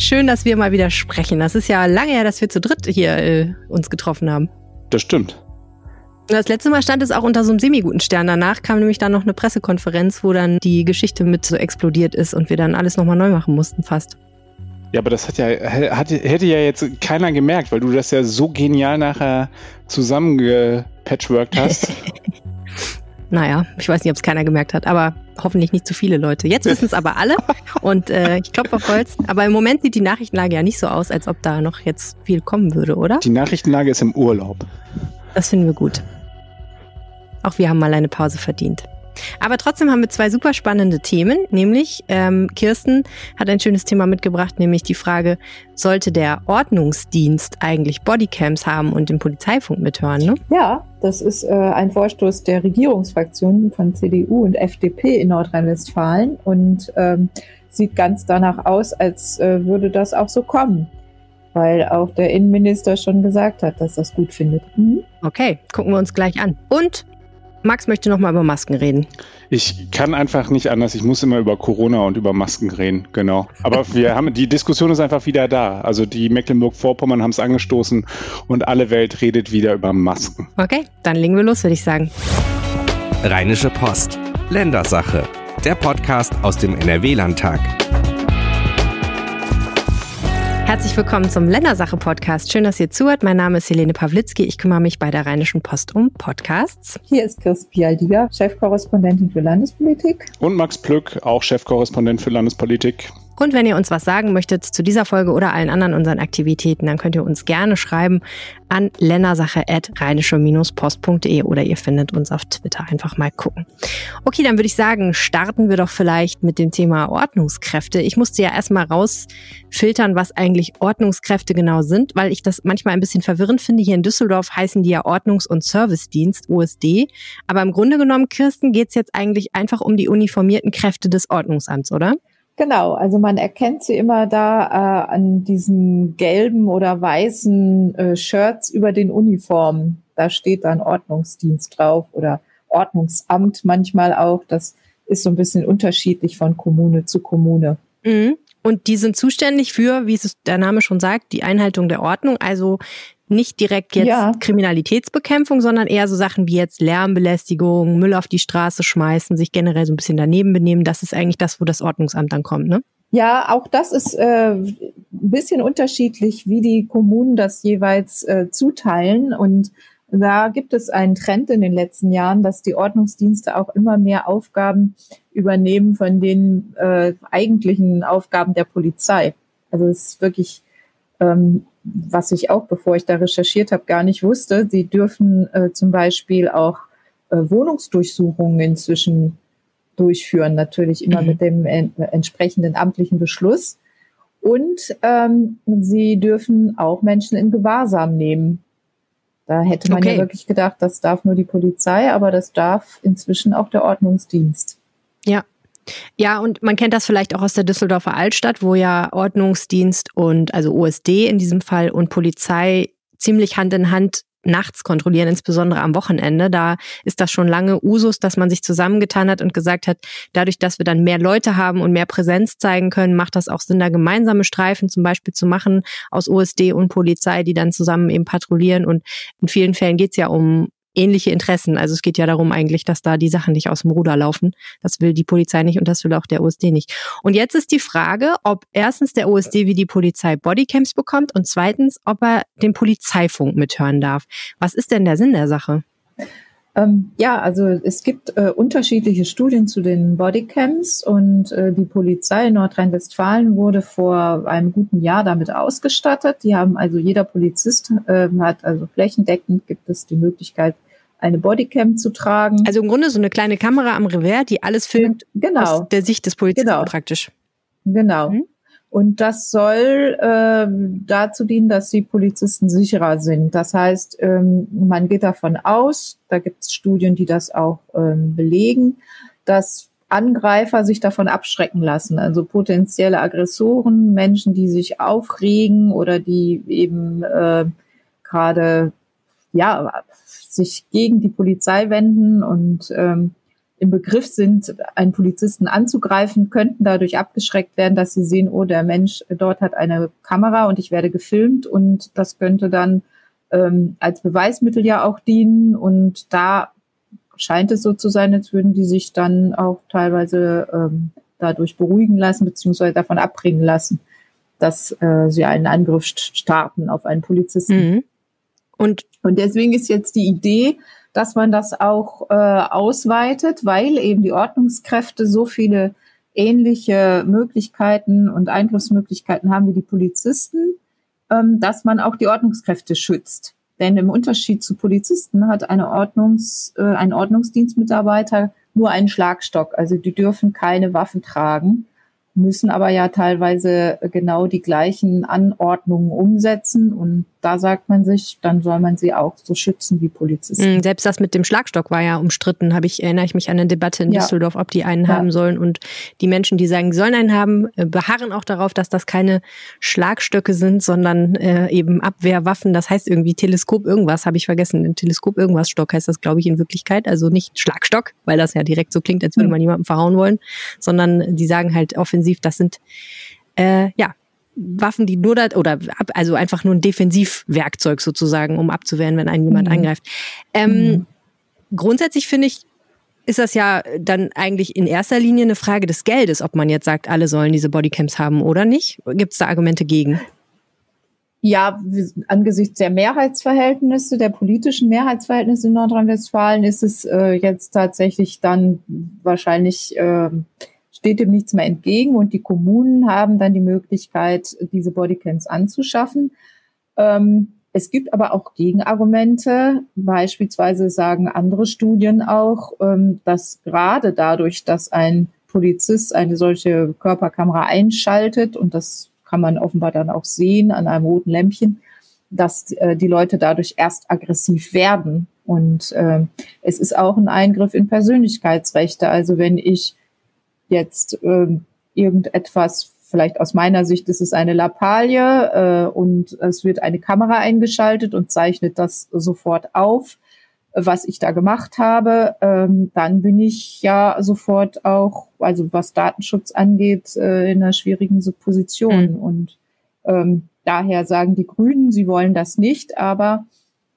Schön, dass wir mal wieder sprechen. Das ist ja lange her, dass wir zu dritt hier äh, uns getroffen haben. Das stimmt. Das letzte Mal stand es auch unter so einem semi-guten Stern. Danach kam nämlich dann noch eine Pressekonferenz, wo dann die Geschichte mit so explodiert ist und wir dann alles nochmal neu machen mussten fast. Ja, aber das hat ja, hat, hätte ja jetzt keiner gemerkt, weil du das ja so genial nachher zusammengepatchworked hast. naja, ich weiß nicht, ob es keiner gemerkt hat, aber hoffentlich nicht zu viele Leute. Jetzt wissen es aber alle und äh, ich klopfe auf Holz. Aber im Moment sieht die Nachrichtenlage ja nicht so aus, als ob da noch jetzt viel kommen würde, oder? Die Nachrichtenlage ist im Urlaub. Das finden wir gut. Auch wir haben mal eine Pause verdient. Aber trotzdem haben wir zwei super spannende Themen, nämlich ähm, Kirsten hat ein schönes Thema mitgebracht, nämlich die Frage, sollte der Ordnungsdienst eigentlich Bodycams haben und den Polizeifunk mithören? Ne? Ja, das ist äh, ein Vorstoß der Regierungsfraktionen von CDU und FDP in Nordrhein-Westfalen und ähm, sieht ganz danach aus, als äh, würde das auch so kommen weil auch der Innenminister schon gesagt hat, dass das gut findet. Mhm. Okay, gucken wir uns gleich an. Und Max möchte noch mal über Masken reden. Ich kann einfach nicht anders. Ich muss immer über Corona und über Masken reden, genau. Aber wir haben die Diskussion ist einfach wieder da. Also die Mecklenburg-Vorpommern haben es angestoßen und alle Welt redet wieder über Masken. Okay, dann legen wir los, würde ich sagen. Rheinische Post. Ländersache. Der Podcast aus dem NRW-Landtag. Herzlich willkommen zum Ländersache-Podcast. Schön, dass ihr zuhört. Mein Name ist Helene Pawlitzki. Ich kümmere mich bei der Rheinischen Post um Podcasts. Hier ist Chris Pialdiga, Chefkorrespondentin für Landespolitik. Und Max Plück, auch Chefkorrespondent für Landespolitik. Und wenn ihr uns was sagen möchtet zu dieser Folge oder allen anderen unseren Aktivitäten, dann könnt ihr uns gerne schreiben an ländersache.rheinische-post.de oder ihr findet uns auf Twitter. Einfach mal gucken. Okay, dann würde ich sagen, starten wir doch vielleicht mit dem Thema Ordnungskräfte. Ich musste ja erstmal rausfiltern, was eigentlich Ordnungskräfte genau sind, weil ich das manchmal ein bisschen verwirrend finde. Hier in Düsseldorf heißen die ja Ordnungs- und Servicedienst, OSD. Aber im Grunde genommen, Kirsten, geht es jetzt eigentlich einfach um die uniformierten Kräfte des Ordnungsamts, oder? Genau, also man erkennt sie immer da äh, an diesen gelben oder weißen äh, Shirts über den Uniformen. Da steht dann Ordnungsdienst drauf oder Ordnungsamt manchmal auch. Das ist so ein bisschen unterschiedlich von Kommune zu Kommune. Mhm. Und die sind zuständig für, wie es der Name schon sagt, die Einhaltung der Ordnung. Also nicht direkt jetzt ja. Kriminalitätsbekämpfung, sondern eher so Sachen wie jetzt Lärmbelästigung, Müll auf die Straße schmeißen, sich generell so ein bisschen daneben benehmen. Das ist eigentlich das, wo das Ordnungsamt dann kommt, ne? Ja, auch das ist äh, ein bisschen unterschiedlich, wie die Kommunen das jeweils äh, zuteilen. Und da gibt es einen Trend in den letzten Jahren, dass die Ordnungsdienste auch immer mehr Aufgaben übernehmen von den äh, eigentlichen Aufgaben der Polizei. Also es ist wirklich ähm, was ich auch, bevor ich da recherchiert habe, gar nicht wusste. Sie dürfen äh, zum Beispiel auch äh, Wohnungsdurchsuchungen inzwischen durchführen, natürlich immer mhm. mit dem en entsprechenden amtlichen Beschluss. Und ähm, sie dürfen auch Menschen in Gewahrsam nehmen. Da hätte man okay. ja wirklich gedacht, das darf nur die Polizei, aber das darf inzwischen auch der Ordnungsdienst. Ja, ja, und man kennt das vielleicht auch aus der Düsseldorfer Altstadt, wo ja Ordnungsdienst und also OSD in diesem Fall und Polizei ziemlich Hand in Hand nachts kontrollieren, insbesondere am Wochenende. Da ist das schon lange Usus, dass man sich zusammengetan hat und gesagt hat, dadurch, dass wir dann mehr Leute haben und mehr Präsenz zeigen können, macht das auch Sinn, da gemeinsame Streifen zum Beispiel zu machen aus OSD und Polizei, die dann zusammen eben patrouillieren. Und in vielen Fällen geht es ja um ähnliche Interessen. Also es geht ja darum eigentlich, dass da die Sachen nicht aus dem Ruder laufen. Das will die Polizei nicht und das will auch der OSD nicht. Und jetzt ist die Frage, ob erstens der OSD wie die Polizei Bodycams bekommt und zweitens, ob er den Polizeifunk mithören darf. Was ist denn der Sinn der Sache? Ähm, ja, also es gibt äh, unterschiedliche Studien zu den Bodycams und äh, die Polizei in Nordrhein-Westfalen wurde vor einem guten Jahr damit ausgestattet. Die haben also jeder Polizist äh, hat also flächendeckend gibt es die Möglichkeit eine Bodycam zu tragen. Also im Grunde so eine kleine Kamera am Revers, die alles filmt genau. aus der Sicht des Polizisten genau. praktisch. Genau. Mhm. Und das soll äh, dazu dienen, dass die Polizisten sicherer sind. Das heißt, ähm, man geht davon aus, da gibt es Studien, die das auch ähm, belegen, dass Angreifer sich davon abschrecken lassen. Also potenzielle Aggressoren, Menschen, die sich aufregen oder die eben äh, gerade ja sich gegen die Polizei wenden und ähm, im Begriff sind, einen Polizisten anzugreifen, könnten dadurch abgeschreckt werden, dass sie sehen, oh, der Mensch dort hat eine Kamera und ich werde gefilmt und das könnte dann ähm, als Beweismittel ja auch dienen. Und da scheint es so zu sein, als würden die sich dann auch teilweise ähm, dadurch beruhigen lassen, beziehungsweise davon abbringen lassen, dass äh, sie einen Angriff starten auf einen Polizisten. Mhm. Und, und deswegen ist jetzt die Idee, dass man das auch äh, ausweitet, weil eben die Ordnungskräfte so viele ähnliche Möglichkeiten und Einflussmöglichkeiten haben wie die Polizisten, ähm, dass man auch die Ordnungskräfte schützt. Denn im Unterschied zu Polizisten hat eine Ordnungs, äh, ein Ordnungsdienstmitarbeiter nur einen Schlagstock. Also die dürfen keine Waffen tragen müssen aber ja teilweise genau die gleichen Anordnungen umsetzen. Und da sagt man sich, dann soll man sie auch so schützen wie Polizisten. Mm, selbst das mit dem Schlagstock war ja umstritten, habe ich, erinnere ich mich an eine Debatte in ja. Düsseldorf, ob die einen ja. haben sollen. Und die Menschen, die sagen, sie sollen einen haben, äh, beharren auch darauf, dass das keine Schlagstöcke sind, sondern äh, eben Abwehrwaffen. Das heißt irgendwie Teleskop irgendwas, habe ich vergessen. Ein Teleskop irgendwas Stock heißt das, glaube ich, in Wirklichkeit. Also nicht Schlagstock, weil das ja direkt so klingt, als würde hm. man jemanden verhauen wollen, sondern die sagen halt offensiv, offensiv. Das sind äh, ja Waffen, die nur da oder also einfach nur ein Defensivwerkzeug sozusagen, um abzuwehren, wenn einen jemand mhm. angreift. Ähm, mhm. Grundsätzlich finde ich, ist das ja dann eigentlich in erster Linie eine Frage des Geldes, ob man jetzt sagt, alle sollen diese Bodycams haben oder nicht. Gibt es da Argumente gegen? Ja, angesichts der Mehrheitsverhältnisse, der politischen Mehrheitsverhältnisse in Nordrhein-Westfalen ist es äh, jetzt tatsächlich dann wahrscheinlich äh, steht dem nichts mehr entgegen und die Kommunen haben dann die Möglichkeit, diese Bodycams anzuschaffen. Ähm, es gibt aber auch Gegenargumente. Beispielsweise sagen andere Studien auch, ähm, dass gerade dadurch, dass ein Polizist eine solche Körperkamera einschaltet, und das kann man offenbar dann auch sehen an einem roten Lämpchen, dass äh, die Leute dadurch erst aggressiv werden. Und äh, es ist auch ein Eingriff in Persönlichkeitsrechte. Also wenn ich jetzt ähm, irgendetwas, vielleicht aus meiner Sicht ist es eine Lappalie äh, und es wird eine Kamera eingeschaltet und zeichnet das sofort auf, was ich da gemacht habe, ähm, dann bin ich ja sofort auch, also was Datenschutz angeht, äh, in einer schwierigen Position. Mhm. Und ähm, daher sagen die Grünen, sie wollen das nicht, aber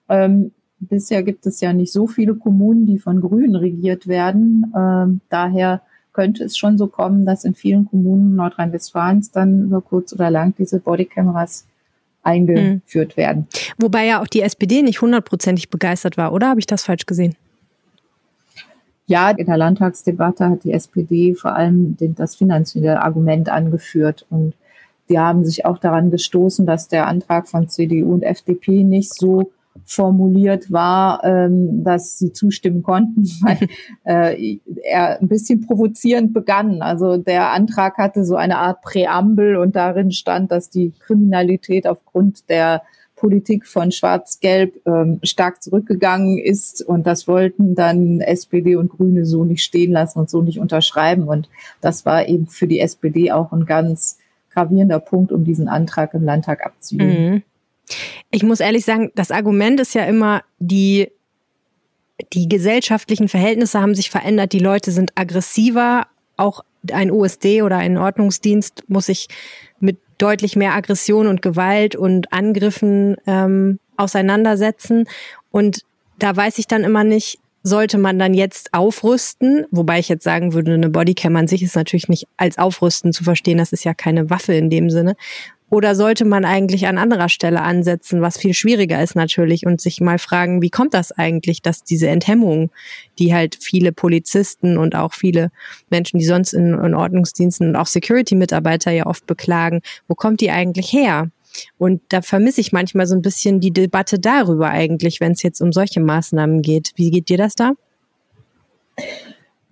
ähm, bisher gibt es ja nicht so viele Kommunen, die von Grünen regiert werden. Ähm, daher könnte es schon so kommen, dass in vielen Kommunen Nordrhein-Westfalens dann über kurz oder lang diese Bodycameras eingeführt mhm. werden. Wobei ja auch die SPD nicht hundertprozentig begeistert war, oder habe ich das falsch gesehen? Ja, in der Landtagsdebatte hat die SPD vor allem den, das finanzielle Argument angeführt und die haben sich auch daran gestoßen, dass der Antrag von CDU und FDP nicht so formuliert war, ähm, dass sie zustimmen konnten, weil äh, er ein bisschen provozierend begann. Also der Antrag hatte so eine Art Präambel und darin stand, dass die Kriminalität aufgrund der Politik von Schwarz-Gelb ähm, stark zurückgegangen ist und das wollten dann SPD und Grüne so nicht stehen lassen und so nicht unterschreiben. Und das war eben für die SPD auch ein ganz gravierender Punkt, um diesen Antrag im Landtag abzulehnen. Mhm. Ich muss ehrlich sagen, das Argument ist ja immer, die, die gesellschaftlichen Verhältnisse haben sich verändert, die Leute sind aggressiver, auch ein OSD oder ein Ordnungsdienst muss sich mit deutlich mehr Aggression und Gewalt und Angriffen ähm, auseinandersetzen. Und da weiß ich dann immer nicht, sollte man dann jetzt aufrüsten, wobei ich jetzt sagen würde, eine Bodycam an sich ist natürlich nicht als Aufrüsten zu verstehen, das ist ja keine Waffe in dem Sinne. Oder sollte man eigentlich an anderer Stelle ansetzen, was viel schwieriger ist natürlich und sich mal fragen, wie kommt das eigentlich, dass diese Enthemmung, die halt viele Polizisten und auch viele Menschen, die sonst in, in Ordnungsdiensten und auch Security-Mitarbeiter ja oft beklagen, wo kommt die eigentlich her? Und da vermisse ich manchmal so ein bisschen die Debatte darüber eigentlich, wenn es jetzt um solche Maßnahmen geht. Wie geht dir das da?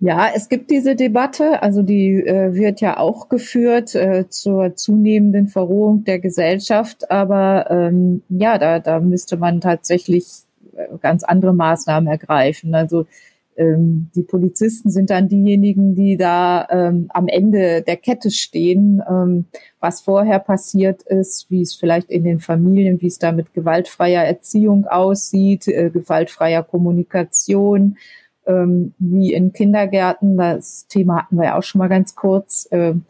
Ja, es gibt diese Debatte, also die äh, wird ja auch geführt äh, zur zunehmenden Verrohung der Gesellschaft, aber ähm, ja, da, da müsste man tatsächlich äh, ganz andere Maßnahmen ergreifen. Also ähm, die Polizisten sind dann diejenigen, die da ähm, am Ende der Kette stehen, ähm, was vorher passiert ist, wie es vielleicht in den Familien, wie es da mit gewaltfreier Erziehung aussieht, äh, gewaltfreier Kommunikation ähm, wie in Kindergärten. Das Thema hatten wir ja auch schon mal ganz kurz. Ähm,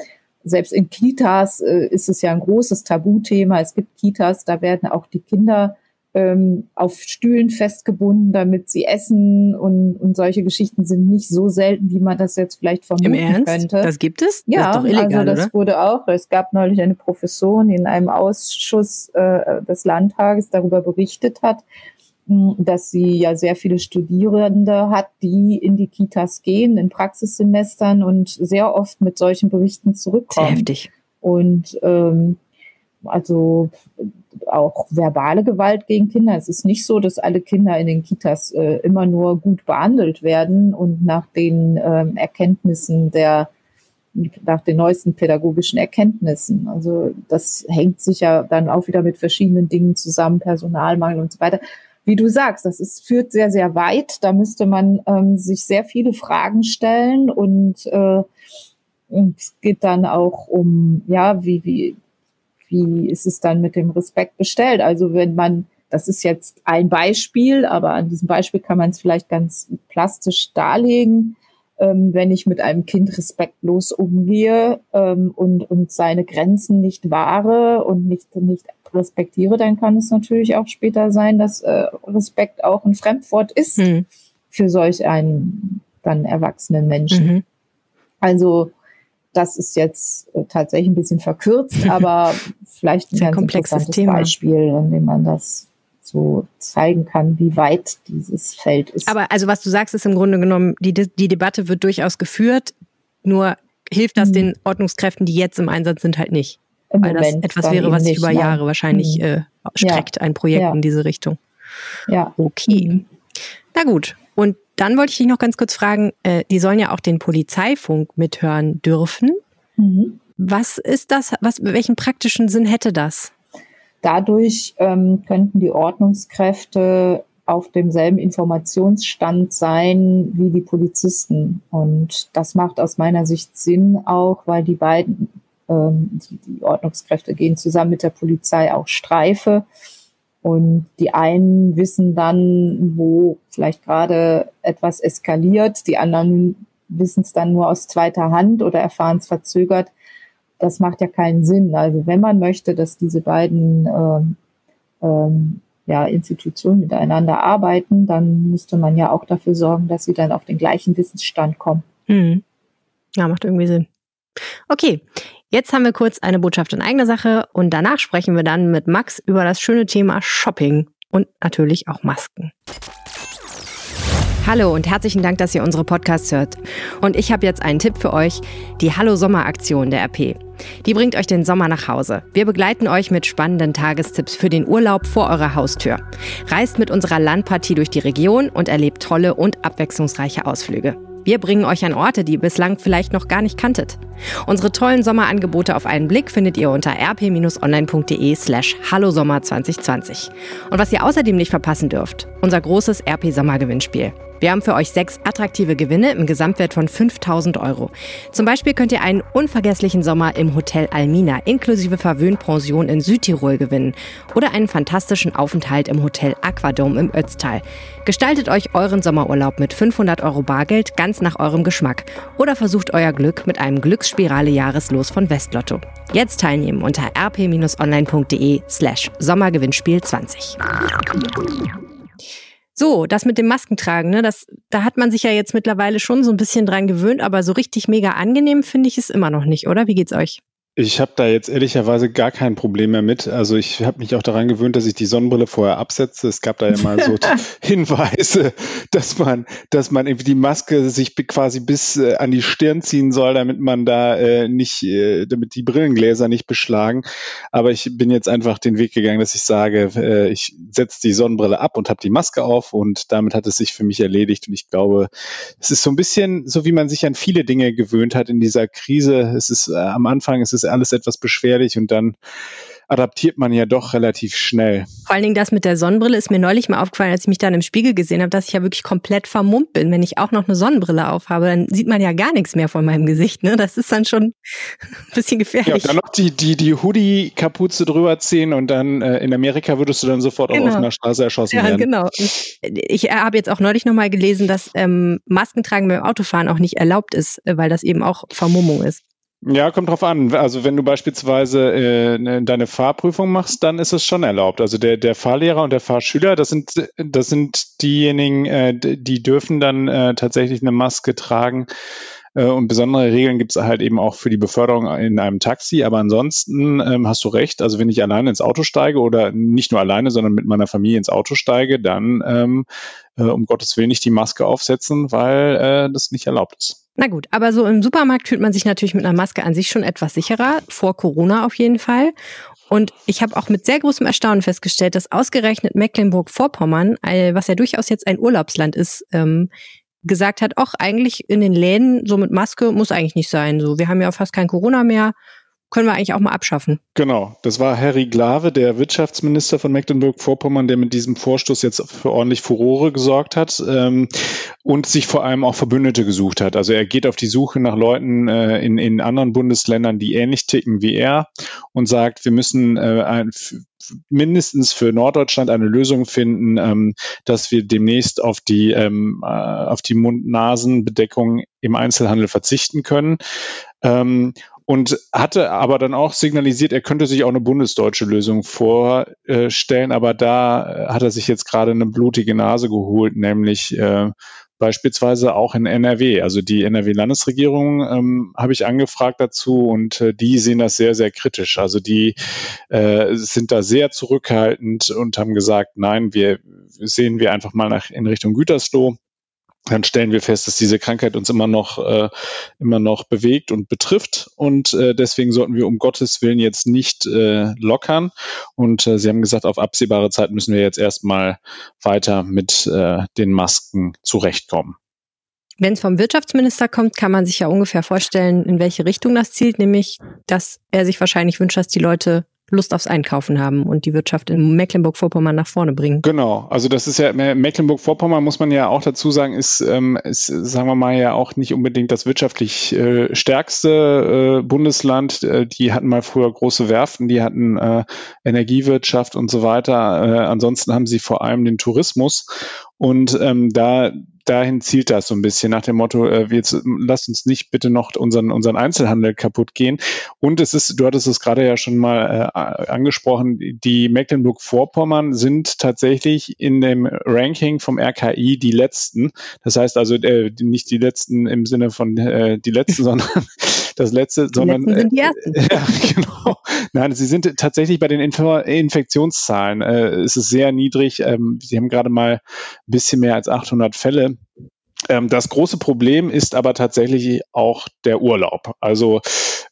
selbst in Kitas äh, ist es ja ein großes Tabuthema. Es gibt Kitas, da werden auch die Kinder ähm, auf Stühlen festgebunden, damit sie essen und, und solche Geschichten sind nicht so selten, wie man das jetzt vielleicht vermuten Im Ernst? könnte. Das gibt es? Ja, das illegal, also das oder? wurde auch. Es gab neulich eine Professorin, die in einem Ausschuss äh, des Landtages darüber berichtet hat, dass sie ja sehr viele Studierende hat, die in die Kitas gehen, in Praxissemestern und sehr oft mit solchen Berichten Sehr zurückkommen. heftig. Und ähm, also auch verbale Gewalt gegen Kinder. Es ist nicht so, dass alle Kinder in den Kitas äh, immer nur gut behandelt werden und nach den ähm, Erkenntnissen der nach den neuesten pädagogischen Erkenntnissen. Also das hängt sicher dann auch wieder mit verschiedenen Dingen zusammen, Personalmangel und so weiter. Wie du sagst, das ist, führt sehr, sehr weit. Da müsste man ähm, sich sehr viele Fragen stellen und, äh, und es geht dann auch um, ja, wie, wie, wie ist es dann mit dem Respekt bestellt? Also wenn man, das ist jetzt ein Beispiel, aber an diesem Beispiel kann man es vielleicht ganz plastisch darlegen. Ähm, wenn ich mit einem Kind respektlos umgehe ähm, und, und seine Grenzen nicht wahre und nicht, nicht respektiere, dann kann es natürlich auch später sein, dass äh, Respekt auch ein Fremdwort ist Hm. für solch einen dann erwachsenen Menschen. Mhm. Also das ist jetzt äh, tatsächlich ein bisschen verkürzt, aber vielleicht ein Sehr ganz komplexes interessantes Thema. Beispiel, in dem man das so zeigen kann, wie weit dieses Feld ist. Aber also was du sagst, ist im Grunde genommen, die, die Debatte wird durchaus geführt, nur hilft das Mhm. den Ordnungskräften, die jetzt im Einsatz sind, halt nicht. Im Weil das Moment etwas dann wäre, was sich über nein. Jahre wahrscheinlich Mhm. äh, streckt, ein Projekt Ja. in diese Richtung. ja. Okay. Mhm. Na gut. Und dann wollte ich dich noch ganz kurz fragen, äh, die sollen ja auch den Polizeifunk mithören dürfen. Mhm. Was ist das? Was, welchen praktischen Sinn hätte das? Dadurch ähm, könnten die Ordnungskräfte auf demselben Informationsstand sein wie die Polizisten. Und das macht aus meiner Sicht Sinn auch, weil die beiden, die, die Ordnungskräfte gehen zusammen mit der Polizei auch Streife. Und die einen wissen dann, wo vielleicht gerade etwas eskaliert, die anderen wissen es dann nur aus zweiter Hand oder erfahren es verzögert das macht ja keinen Sinn. Also wenn man möchte, dass diese beiden ähm, ähm, ja, Institutionen miteinander arbeiten, dann müsste man ja auch dafür sorgen, dass sie dann auf den gleichen Wissensstand kommen. Hm. Ja, macht irgendwie Sinn. Okay, jetzt haben wir kurz eine Botschaft in eigener Sache und danach sprechen wir dann mit Max über das schöne Thema Shopping und natürlich auch Masken. Hallo und herzlichen Dank, dass ihr unsere Podcasts hört. Und ich habe jetzt einen Tipp für euch, die Hallo Sommer Aktion der RP. Die bringt euch den Sommer nach Hause. Wir begleiten euch mit spannenden Tagestipps für den Urlaub vor eurer Haustür. Reist mit unserer Landpartie durch die Region und erlebt tolle und abwechslungsreiche Ausflüge. Wir bringen euch an Orte, die ihr bislang vielleicht noch gar nicht kanntet. Unsere tollen Sommerangebote auf einen Blick findet ihr unter rp-online.de slash hallosommer 2020. Und was ihr außerdem nicht verpassen dürft, unser großes RP Sommergewinnspiel. Wir haben für euch sechs attraktive Gewinne im Gesamtwert von 5000 Euro. Zum Beispiel könnt ihr einen unvergesslichen Sommer im Hotel Almina inklusive Verwöhnpension in Südtirol gewinnen oder einen fantastischen Aufenthalt im Hotel Aquadome im Ötztal. Gestaltet euch euren Sommerurlaub mit 500 Euro Bargeld ganz nach eurem Geschmack oder versucht euer Glück mit einem Glücksspirale Jahreslos von Westlotto. Jetzt teilnehmen unter rp-online.de slash Sommergewinnspiel 20. So, das mit dem Maskentragen, ne, das, da hat man sich ja jetzt mittlerweile schon so ein bisschen dran gewöhnt, aber so richtig mega angenehm finde ich es immer noch nicht, oder? Wie geht's euch? Ich habe da jetzt ehrlicherweise gar kein Problem mehr mit. Also ich habe mich auch daran gewöhnt, dass ich die Sonnenbrille vorher absetze. Es gab da ja mal so Hinweise, dass man, dass man irgendwie die Maske sich quasi bis äh, an die Stirn ziehen soll, damit man da äh, nicht, äh, damit die Brillengläser nicht beschlagen. Aber ich bin jetzt einfach den Weg gegangen, dass ich sage, äh, ich setze die Sonnenbrille ab und habe die Maske auf und damit hat es sich für mich erledigt. Und ich glaube, es ist so ein bisschen so, wie man sich an viele Dinge gewöhnt hat in dieser Krise. Es ist äh, am Anfang, es ist alles etwas beschwerlich und dann adaptiert man ja doch relativ schnell. Vor allen Dingen das mit der Sonnenbrille ist mir neulich mal aufgefallen, als ich mich dann im Spiegel gesehen habe, dass ich ja wirklich komplett vermummt bin. Wenn ich auch noch eine Sonnenbrille aufhabe, dann sieht man ja gar nichts mehr von meinem Gesicht. Ne? Das ist dann schon ein bisschen gefährlich. Ja, und dann noch die, die, die Hoodie-Kapuze drüber ziehen und dann äh, in Amerika würdest du dann sofort genau. auf einer Straße erschossen ja, werden. Ja, genau. Ich habe jetzt auch neulich nochmal gelesen, dass ähm, Maskentragen beim Autofahren auch nicht erlaubt ist, äh, weil das eben auch Vermummung ist. Ja, kommt drauf an. Also wenn du beispielsweise äh, ne, deine Fahrprüfung machst, dann ist es schon erlaubt. Also der, der Fahrlehrer und der Fahrschüler, das sind, das sind diejenigen, äh, die dürfen dann äh, tatsächlich eine Maske tragen. Äh, und besondere Regeln gibt es halt eben auch für die Beförderung in einem Taxi. Aber ansonsten ähm, hast du recht. Also wenn ich alleine ins Auto steige oder nicht nur alleine, sondern mit meiner Familie ins Auto steige, dann ähm, äh, um Gottes Willen nicht die Maske aufsetzen, weil äh, das nicht erlaubt ist. Na gut, aber so im Supermarkt fühlt man sich natürlich mit einer Maske an sich schon etwas sicherer, vor Corona auf jeden Fall. Und ich habe auch mit sehr großem Erstaunen festgestellt, dass ausgerechnet Mecklenburg-Vorpommern, was ja durchaus jetzt ein Urlaubsland ist, ähm, gesagt hat, auch eigentlich in den Läden so mit Maske muss eigentlich nicht sein. So, wir haben ja fast kein Corona mehr können wir eigentlich auch mal abschaffen. Genau, das war Harry Glawe, der Wirtschaftsminister von Mecklenburg-Vorpommern, der mit diesem Vorstoß jetzt für ordentlich Furore gesorgt hat ähm, und sich vor allem auch Verbündete gesucht hat. Also er geht auf die Suche nach Leuten äh, in, in anderen Bundesländern, die ähnlich ticken wie er und sagt, wir müssen äh, ein, mindestens für Norddeutschland eine Lösung finden, ähm, dass wir demnächst auf die ähm, äh, auf die Mund-Nasen-Bedeckung im Einzelhandel verzichten können. Ähm, und hatte aber dann auch signalisiert, er könnte sich auch eine bundesdeutsche Lösung vorstellen, aber da hat er sich jetzt gerade eine blutige Nase geholt, nämlich äh, beispielsweise auch in NRW. Also die NRW-Landesregierung ähm, habe ich angefragt dazu und äh, die sehen das sehr, sehr kritisch. Also die äh, sind da sehr zurückhaltend und haben gesagt, nein, wir sehen wir einfach mal nach in Richtung Gütersloh dann stellen wir fest, dass diese Krankheit uns immer noch, äh, immer noch bewegt und betrifft. Und äh, deswegen sollten wir um Gottes Willen jetzt nicht äh, lockern. Und äh, Sie haben gesagt, auf absehbare Zeit müssen wir jetzt erstmal weiter mit äh, den Masken zurechtkommen. Wenn es vom Wirtschaftsminister kommt, kann man sich ja ungefähr vorstellen, in welche Richtung das zielt, nämlich, dass er sich wahrscheinlich wünscht, dass die Leute Lust aufs Einkaufen haben und die Wirtschaft in Mecklenburg-Vorpommern nach vorne bringen. Genau, also das ist ja, Mecklenburg-Vorpommern muss man ja auch dazu sagen, ist, ähm, ist, sagen wir mal, ja auch nicht unbedingt das wirtschaftlich äh, stärkste äh, Bundesland. Äh, die hatten mal früher große Werften, die hatten äh, Energiewirtschaft und so weiter. Äh, ansonsten haben sie vor allem den Tourismus. Und ähm, da dahin zielt das so ein bisschen nach dem Motto, äh, jetzt lasst uns nicht bitte noch unseren, unseren Einzelhandel kaputt gehen. Und es ist, du hattest es gerade ja schon mal äh, angesprochen, die Mecklenburg-Vorpommern sind tatsächlich in dem Ranking vom RKI die letzten. Das heißt also äh, nicht die letzten im Sinne von äh, die letzten, sondern das letzte, die sondern sind die äh, ersten. Äh, ja, genau. Nein, sie sind tatsächlich bei den Inf Infektionszahlen. Äh, es ist sehr niedrig. Ähm, sie haben gerade mal ein bisschen mehr als 800 Fälle. Ähm, das große Problem ist aber tatsächlich auch der Urlaub. Also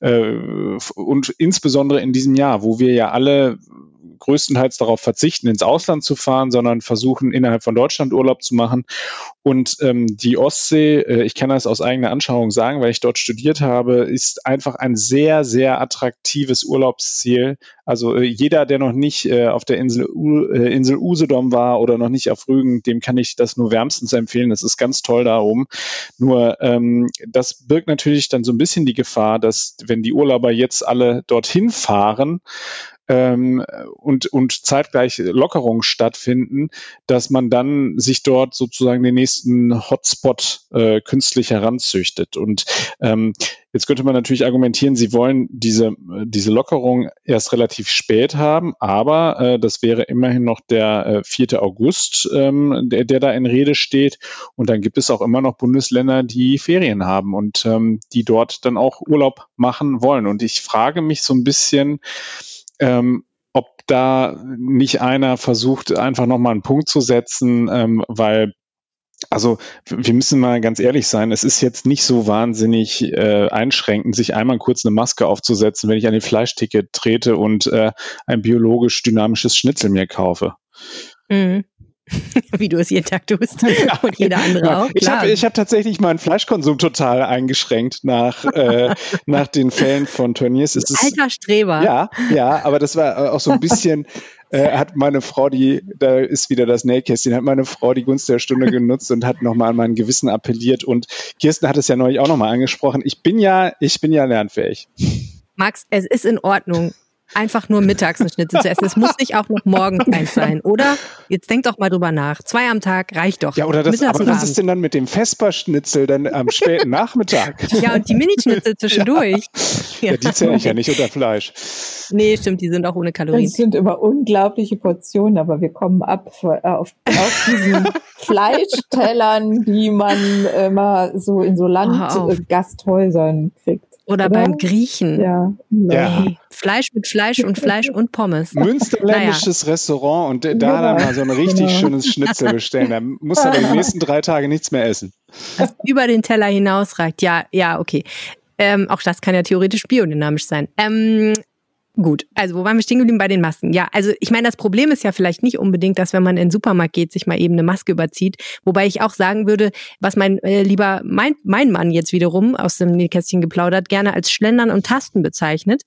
und insbesondere in diesem Jahr, wo wir ja alle größtenteils darauf verzichten, ins Ausland zu fahren, sondern versuchen, innerhalb von Deutschland Urlaub zu machen. Und ähm, die Ostsee, äh, ich kann das aus eigener Anschauung sagen, weil ich dort studiert habe, ist einfach ein sehr, sehr attraktives Urlaubsziel. Also äh, jeder, der noch nicht äh, auf der Insel, U äh, Insel Usedom war oder noch nicht auf Rügen, dem kann ich das nur wärmstens empfehlen. Das ist ganz toll da oben. Nur ähm, das birgt natürlich dann so ein bisschen die Gefahr, dass wenn die Urlauber jetzt alle dorthin fahren, ähm, und, und zeitgleich Lockerungen stattfinden, dass man dann sich dort sozusagen den nächsten Hotspot äh, künstlich heranzüchtet. Und ähm, jetzt könnte man natürlich argumentieren, sie wollen diese, diese Lockerung erst relativ spät haben, aber äh, das wäre immerhin noch der äh, 4. August, ähm, der, der da in Rede steht. Und dann gibt es auch immer noch Bundesländer, die Ferien haben und ähm, die dort dann auch Urlaub machen wollen. Und ich frage mich so ein bisschen, ähm, ob da nicht einer versucht, einfach nochmal einen Punkt zu setzen, ähm, weil also wir müssen mal ganz ehrlich sein, es ist jetzt nicht so wahnsinnig äh, einschränkend, sich einmal kurz eine Maske aufzusetzen, wenn ich an den Fleischticket trete und äh, ein biologisch dynamisches Schnitzel mir kaufe. Mhm. Wie du es jeden Tag tust. Und jeder andere ja. auch. Ich habe hab tatsächlich meinen Fleischkonsum total eingeschränkt nach, äh, nach den Fällen von Turniers. Es Alter Streber. Ja, ja, aber das war auch so ein bisschen. Äh, hat meine Frau die, da ist wieder das Nähkästchen, hat meine Frau die Gunst der Stunde genutzt und hat nochmal an mein Gewissen appelliert. Und Kirsten hat es ja neulich auch nochmal angesprochen. Ich bin ja, ich bin ja lernfähig. Max, es ist in Ordnung einfach nur mittags eine Schnitzel zu essen. Es muss nicht auch noch morgens eins sein, oder? Jetzt denk doch mal drüber nach. Zwei am Tag reicht doch. Ja, oder das, aber was ist denn dann mit dem Vesperschnitzel dann am späten Nachmittag? Ja, und die Minischnitzel zwischendurch. Ja, ja die zähle ich ja nicht unter Fleisch. Nee, stimmt, die sind auch ohne Kalorien. Das sind immer unglaubliche Portionen, aber wir kommen ab äh, auf, auf diesen Fleischtellern, die man immer so in so Landgasthäusern kriegt. Oder, Oder, beim Griechen. Ja. ja. Hey, Fleisch mit Fleisch und Fleisch und Pommes. Münsterländisches naja. Restaurant und da ja, dann mal so ein richtig genau. schönes Schnitzel bestellen. Da muss er die nächsten drei Tage nichts mehr essen. Was über den Teller hinausreicht. Ja, ja, okay. Ähm, auch das kann ja theoretisch biodynamisch sein. Ähm, Gut, also wo waren wir stehen geblieben bei den Masken? Ja, also ich meine, das Problem ist ja vielleicht nicht unbedingt, dass wenn man in den Supermarkt geht, sich mal eben eine Maske überzieht. Wobei ich auch sagen würde, was mein äh, lieber mein, mein Mann jetzt wiederum aus dem Nähkästchen geplaudert, gerne als Schlendern und Tasten bezeichnet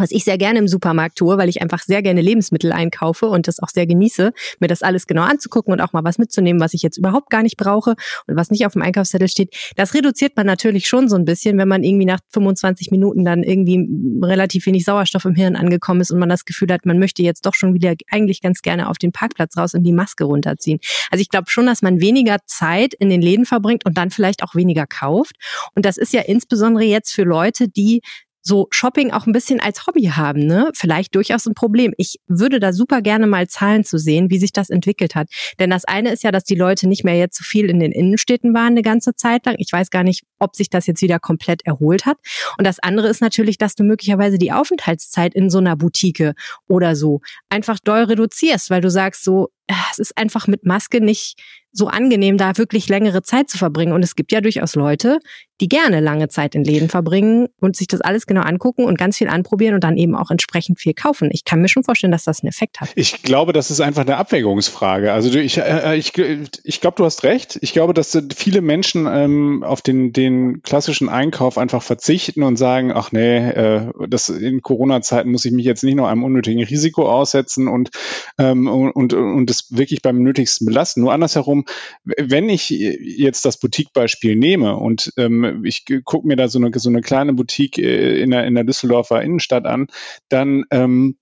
was ich sehr gerne im Supermarkt tue, weil ich einfach sehr gerne Lebensmittel einkaufe und das auch sehr genieße, mir das alles genau anzugucken und auch mal was mitzunehmen, was ich jetzt überhaupt gar nicht brauche und was nicht auf dem Einkaufszettel steht. Das reduziert man natürlich schon so ein bisschen, wenn man irgendwie nach 25 Minuten dann irgendwie relativ wenig Sauerstoff im Hirn angekommen ist und man das Gefühl hat, man möchte jetzt doch schon wieder eigentlich ganz gerne auf den Parkplatz raus und die Maske runterziehen. Also ich glaube schon, dass man weniger Zeit in den Läden verbringt und dann vielleicht auch weniger kauft. Und das ist ja insbesondere jetzt für Leute, die so Shopping auch ein bisschen als Hobby haben, ne? Vielleicht durchaus ein Problem. Ich würde da super gerne mal Zahlen zu sehen, wie sich das entwickelt hat. Denn das eine ist ja, dass die Leute nicht mehr jetzt so viel in den Innenstädten waren eine ganze Zeit lang. Ich weiß gar nicht, ob sich das jetzt wieder komplett erholt hat. Und das andere ist natürlich, dass du möglicherweise die Aufenthaltszeit in so einer Boutique oder so einfach doll reduzierst, weil du sagst so, es ist einfach mit Maske nicht so angenehm, da wirklich längere Zeit zu verbringen. Und es gibt ja durchaus Leute, die gerne lange Zeit in Läden verbringen und sich das alles genau angucken und ganz viel anprobieren und dann eben auch entsprechend viel kaufen. Ich kann mir schon vorstellen, dass das einen Effekt hat. Ich glaube, das ist einfach eine Abwägungsfrage. Also ich, äh, ich, ich glaube, du hast recht. Ich glaube, dass viele Menschen ähm, auf den, den klassischen Einkauf einfach verzichten und sagen, ach nee, äh, das in Corona-Zeiten muss ich mich jetzt nicht noch einem unnötigen Risiko aussetzen und, ähm, und, und, und das wirklich beim Nötigsten belasten. Nur andersherum, wenn ich jetzt das Boutique-Beispiel nehme und ähm, ich gucke mir da so eine, so eine kleine Boutique äh, in der, in der Düsseldorfer Innenstadt an, dann, ähm,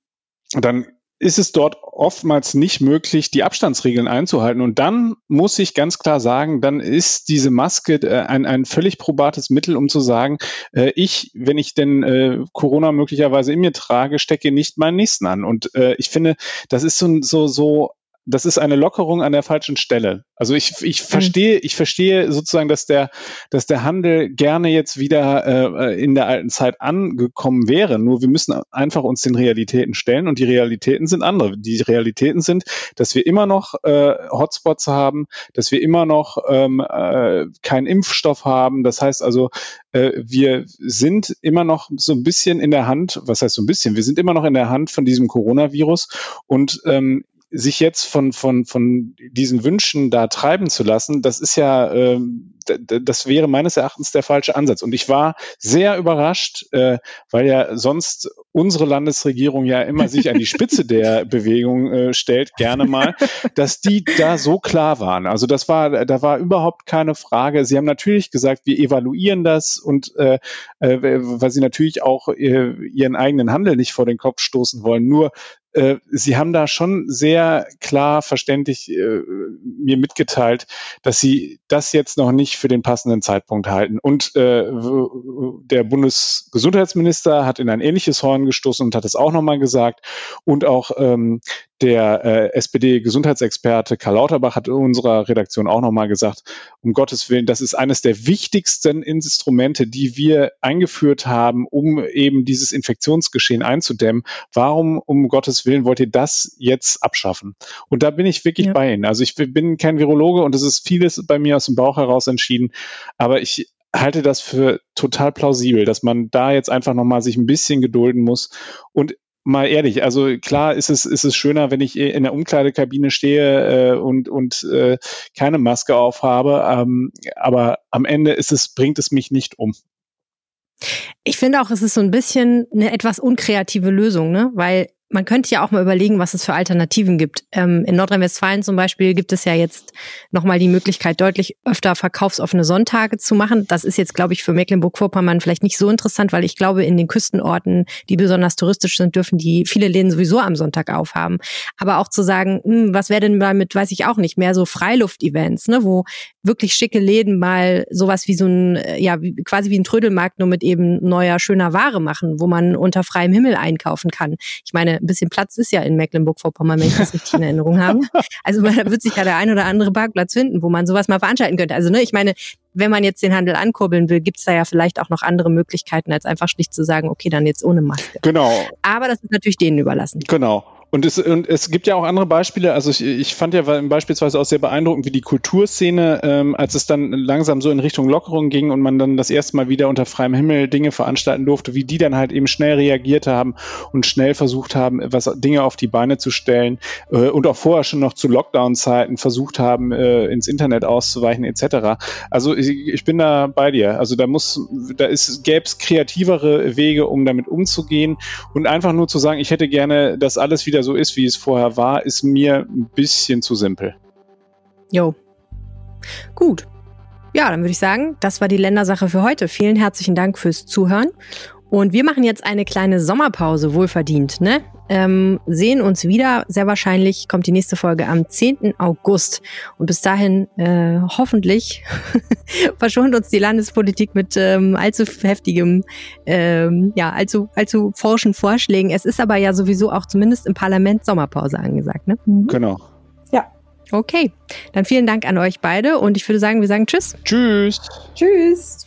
dann ist es dort oftmals nicht möglich, die Abstandsregeln einzuhalten. Und dann muss ich ganz klar sagen, dann ist diese Maske äh, ein, ein völlig probates Mittel, um zu sagen, äh, ich, wenn ich denn äh, Corona möglicherweise in mir trage, stecke nicht meinen Nächsten an. Und äh, ich finde, das ist so, so, so das ist eine Lockerung an der falschen Stelle. Also ich, ich verstehe, ich verstehe sozusagen, dass der, dass der Handel gerne jetzt wieder äh, in der alten Zeit angekommen wäre. Nur wir müssen einfach uns den Realitäten stellen und die Realitäten sind andere. Die Realitäten sind, dass wir immer noch äh, Hotspots haben, dass wir immer noch ähm, äh, keinen Impfstoff haben. Das heißt also, äh, wir sind immer noch so ein bisschen in der Hand. Was heißt so ein bisschen? Wir sind immer noch in der Hand von diesem Coronavirus und ähm, sich jetzt von, von, von diesen Wünschen da treiben zu lassen, das ist ja, äh, das wäre meines Erachtens der falsche Ansatz. Und ich war sehr überrascht, äh, weil ja sonst unsere Landesregierung ja immer sich an die Spitze der Bewegung äh, stellt, gerne mal, dass die da so klar waren. Also das war, da war überhaupt keine Frage. Sie haben natürlich gesagt, wir evaluieren das und äh, äh, weil sie natürlich auch äh, ihren eigenen Handel nicht vor den Kopf stoßen wollen. Nur Sie haben da schon sehr klar verständlich äh, mir mitgeteilt, dass Sie das jetzt noch nicht für den passenden Zeitpunkt halten. Und äh, der Bundesgesundheitsminister hat in ein ähnliches Horn gestoßen und hat es auch nochmal gesagt. Und auch ähm, der äh, SPD-Gesundheitsexperte Karl Lauterbach hat in unserer Redaktion auch nochmal gesagt, um Gottes Willen, das ist eines der wichtigsten Instrumente, die wir eingeführt haben, um eben dieses Infektionsgeschehen einzudämmen. Warum, um Gottes Willen, wollt ihr das jetzt abschaffen? Und da bin ich wirklich ja. bei Ihnen. Also ich bin kein Virologe und es ist vieles bei mir aus dem Bauch heraus entschieden, aber ich halte das für total plausibel, dass man da jetzt einfach nochmal sich ein bisschen gedulden muss und mal ehrlich, also klar ist es, ist es schöner, wenn ich in der Umkleidekabine stehe äh, und, und äh, keine Maske aufhabe, ähm, aber am Ende ist es, bringt es mich nicht um. Ich finde auch, es ist so ein bisschen eine etwas unkreative Lösung, ne? Weil man könnte ja auch mal überlegen, was es für Alternativen gibt. Ähm, in Nordrhein-Westfalen zum Beispiel gibt es ja jetzt nochmal die Möglichkeit, deutlich öfter verkaufsoffene Sonntage zu machen. Das ist jetzt, glaube ich, für Mecklenburg-Vorpommern vielleicht nicht so interessant, weil ich glaube, in den Küstenorten, die besonders touristisch sind, dürfen die viele Läden sowieso am Sonntag aufhaben. Aber auch zu sagen, hm, was wäre denn damit, weiß ich auch nicht, mehr so Freiluft-Events, ne, wo wirklich schicke Läden mal sowas wie so ein, äh, ja, quasi wie ein Trödelmarkt nur mit eben neuer, schöner Ware machen, wo man unter freiem Himmel einkaufen kann. Ich meine, ein bisschen Platz ist ja in Mecklenburg-Vorpommern, wenn ich das richtig in Erinnerung habe. Also da wird sich ja der ein oder andere Parkplatz finden, wo man sowas mal veranstalten könnte. Also ne, ich meine, wenn man jetzt den Handel ankurbeln will, gibt es da ja vielleicht auch noch andere Möglichkeiten, als einfach schlicht zu sagen, okay, dann jetzt ohne Maske. Genau. Aber das ist natürlich denen überlassen. Genau. Und es, und es gibt ja auch andere Beispiele. Also ich, ich fand ja beispielsweise auch sehr beeindruckend, wie die Kulturszene, ähm, als es dann langsam so in Richtung Lockerung ging und man dann das erste Mal wieder unter freiem Himmel Dinge veranstalten durfte, wie die dann halt eben schnell reagiert haben und schnell versucht haben, was Dinge auf die Beine zu stellen äh, und auch vorher schon noch zu Lockdown-Zeiten versucht haben, äh, ins Internet auszuweichen etc. Also ich, ich bin da bei dir. Also da muss, da ist, gäbe es kreativere Wege, um damit umzugehen und einfach nur zu sagen, ich hätte gerne, dass alles wieder wieder so ist, wie es vorher war, ist mir ein bisschen zu simpel. Jo. Gut. Ja, dann würde ich sagen, das war die Ländersache für heute. Vielen herzlichen Dank fürs Zuhören. Und wir machen jetzt eine kleine Sommerpause, wohlverdient, ne? Ähm, sehen uns wieder. Sehr wahrscheinlich kommt die nächste Folge am 10. August. Und bis dahin, äh, hoffentlich, verschont uns die Landespolitik mit ähm, allzu heftigem, ähm, ja, allzu, allzu forschen Vorschlägen. Es ist aber ja sowieso auch zumindest im Parlament Sommerpause angesagt, ne? Mhm. Genau. Ja. Okay, dann vielen Dank an euch beide und ich würde sagen, wir sagen Tschüss. Tschüss. Tschüss.